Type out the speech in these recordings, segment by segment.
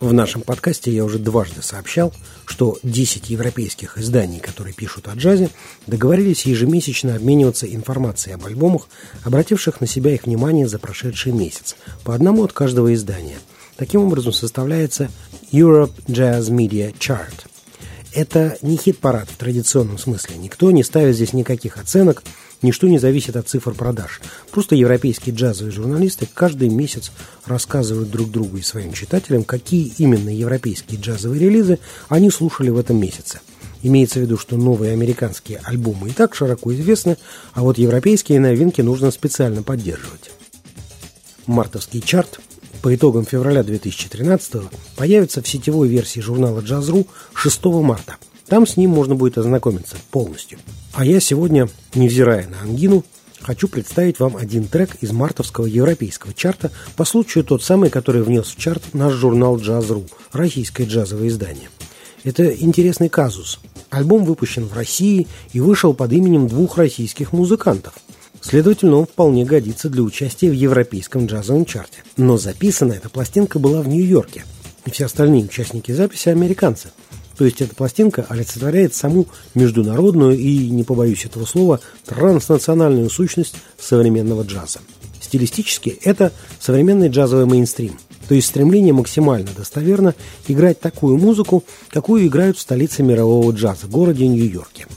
В нашем подкасте я уже дважды сообщал, что 10 европейских изданий, которые пишут о джазе, договорились ежемесячно обмениваться информацией об альбомах, обративших на себя их внимание за прошедший месяц, по одному от каждого издания. Таким образом составляется Europe Jazz Media Chart – это не хит-парад в традиционном смысле. Никто не ставит здесь никаких оценок, ничто не зависит от цифр продаж. Просто европейские джазовые журналисты каждый месяц рассказывают друг другу и своим читателям, какие именно европейские джазовые релизы они слушали в этом месяце. Имеется в виду, что новые американские альбомы и так широко известны, а вот европейские новинки нужно специально поддерживать. Мартовский чарт по итогам февраля 2013 появится в сетевой версии журнала Jazz.ru 6 марта. Там с ним можно будет ознакомиться полностью. А я сегодня, невзирая на ангину, хочу представить вам один трек из мартовского европейского чарта по случаю тот самый, который внес в чарт наш журнал Jazz.ru, российское джазовое издание. Это интересный казус. Альбом выпущен в России и вышел под именем двух российских музыкантов – Следовательно, он вполне годится для участия в европейском джазовом чарте. Но записана эта пластинка была в Нью-Йорке. И все остальные участники записи – американцы. То есть эта пластинка олицетворяет саму международную и, не побоюсь этого слова, транснациональную сущность современного джаза. Стилистически это современный джазовый мейнстрим, то есть стремление максимально достоверно играть такую музыку, какую играют в столице мирового джаза, городе Нью-Йорке –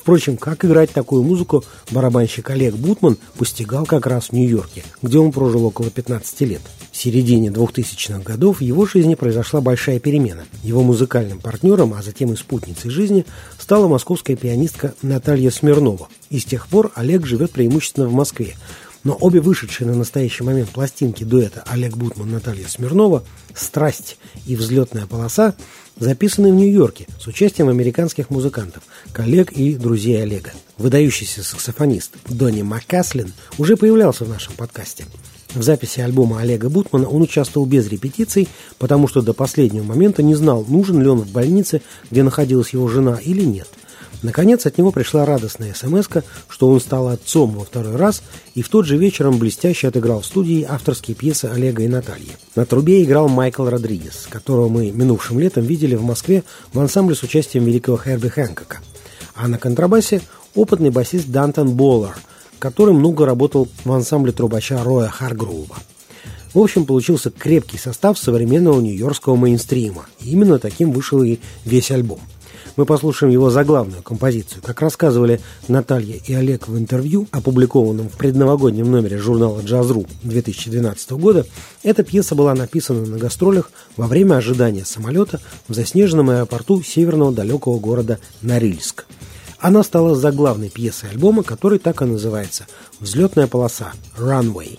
Впрочем, как играть такую музыку барабанщик Олег Бутман постигал как раз в Нью-Йорке, где он прожил около 15 лет. Середине 2000-х годов в его жизни произошла большая перемена. Его музыкальным партнером, а затем и спутницей жизни, стала московская пианистка Наталья Смирнова. И с тех пор Олег живет преимущественно в Москве. Но обе вышедшие на настоящий момент пластинки дуэта Олег Бутман, Наталья Смирнова «Страсть» и «Взлетная полоса» записанный в Нью-Йорке с участием американских музыкантов, коллег и друзей Олега. Выдающийся саксофонист Донни Маккаслин уже появлялся в нашем подкасте. В записи альбома Олега Бутмана он участвовал без репетиций, потому что до последнего момента не знал, нужен ли он в больнице, где находилась его жена, или нет – Наконец от него пришла радостная смс что он стал отцом во второй раз, и в тот же вечер он блестяще отыграл в студии авторские пьесы Олега и Натальи. На трубе играл Майкл Родригес, которого мы минувшим летом видели в Москве в ансамбле с участием великого Херби Хэнкока. А на контрабасе опытный басист Дантон Боллар, который много работал в ансамбле трубача Роя Харгроува. В общем, получился крепкий состав современного нью-йоркского мейнстрима. И именно таким вышел и весь альбом – мы послушаем его заглавную композицию. Как рассказывали Наталья и Олег в интервью, опубликованном в предновогоднем номере журнала «Джаз.ру» 2012 года, эта пьеса была написана на гастролях во время ожидания самолета в заснеженном аэропорту северного далекого города Норильск. Она стала заглавной пьесой альбома, который так и называется «Взлетная полоса» – «Runway».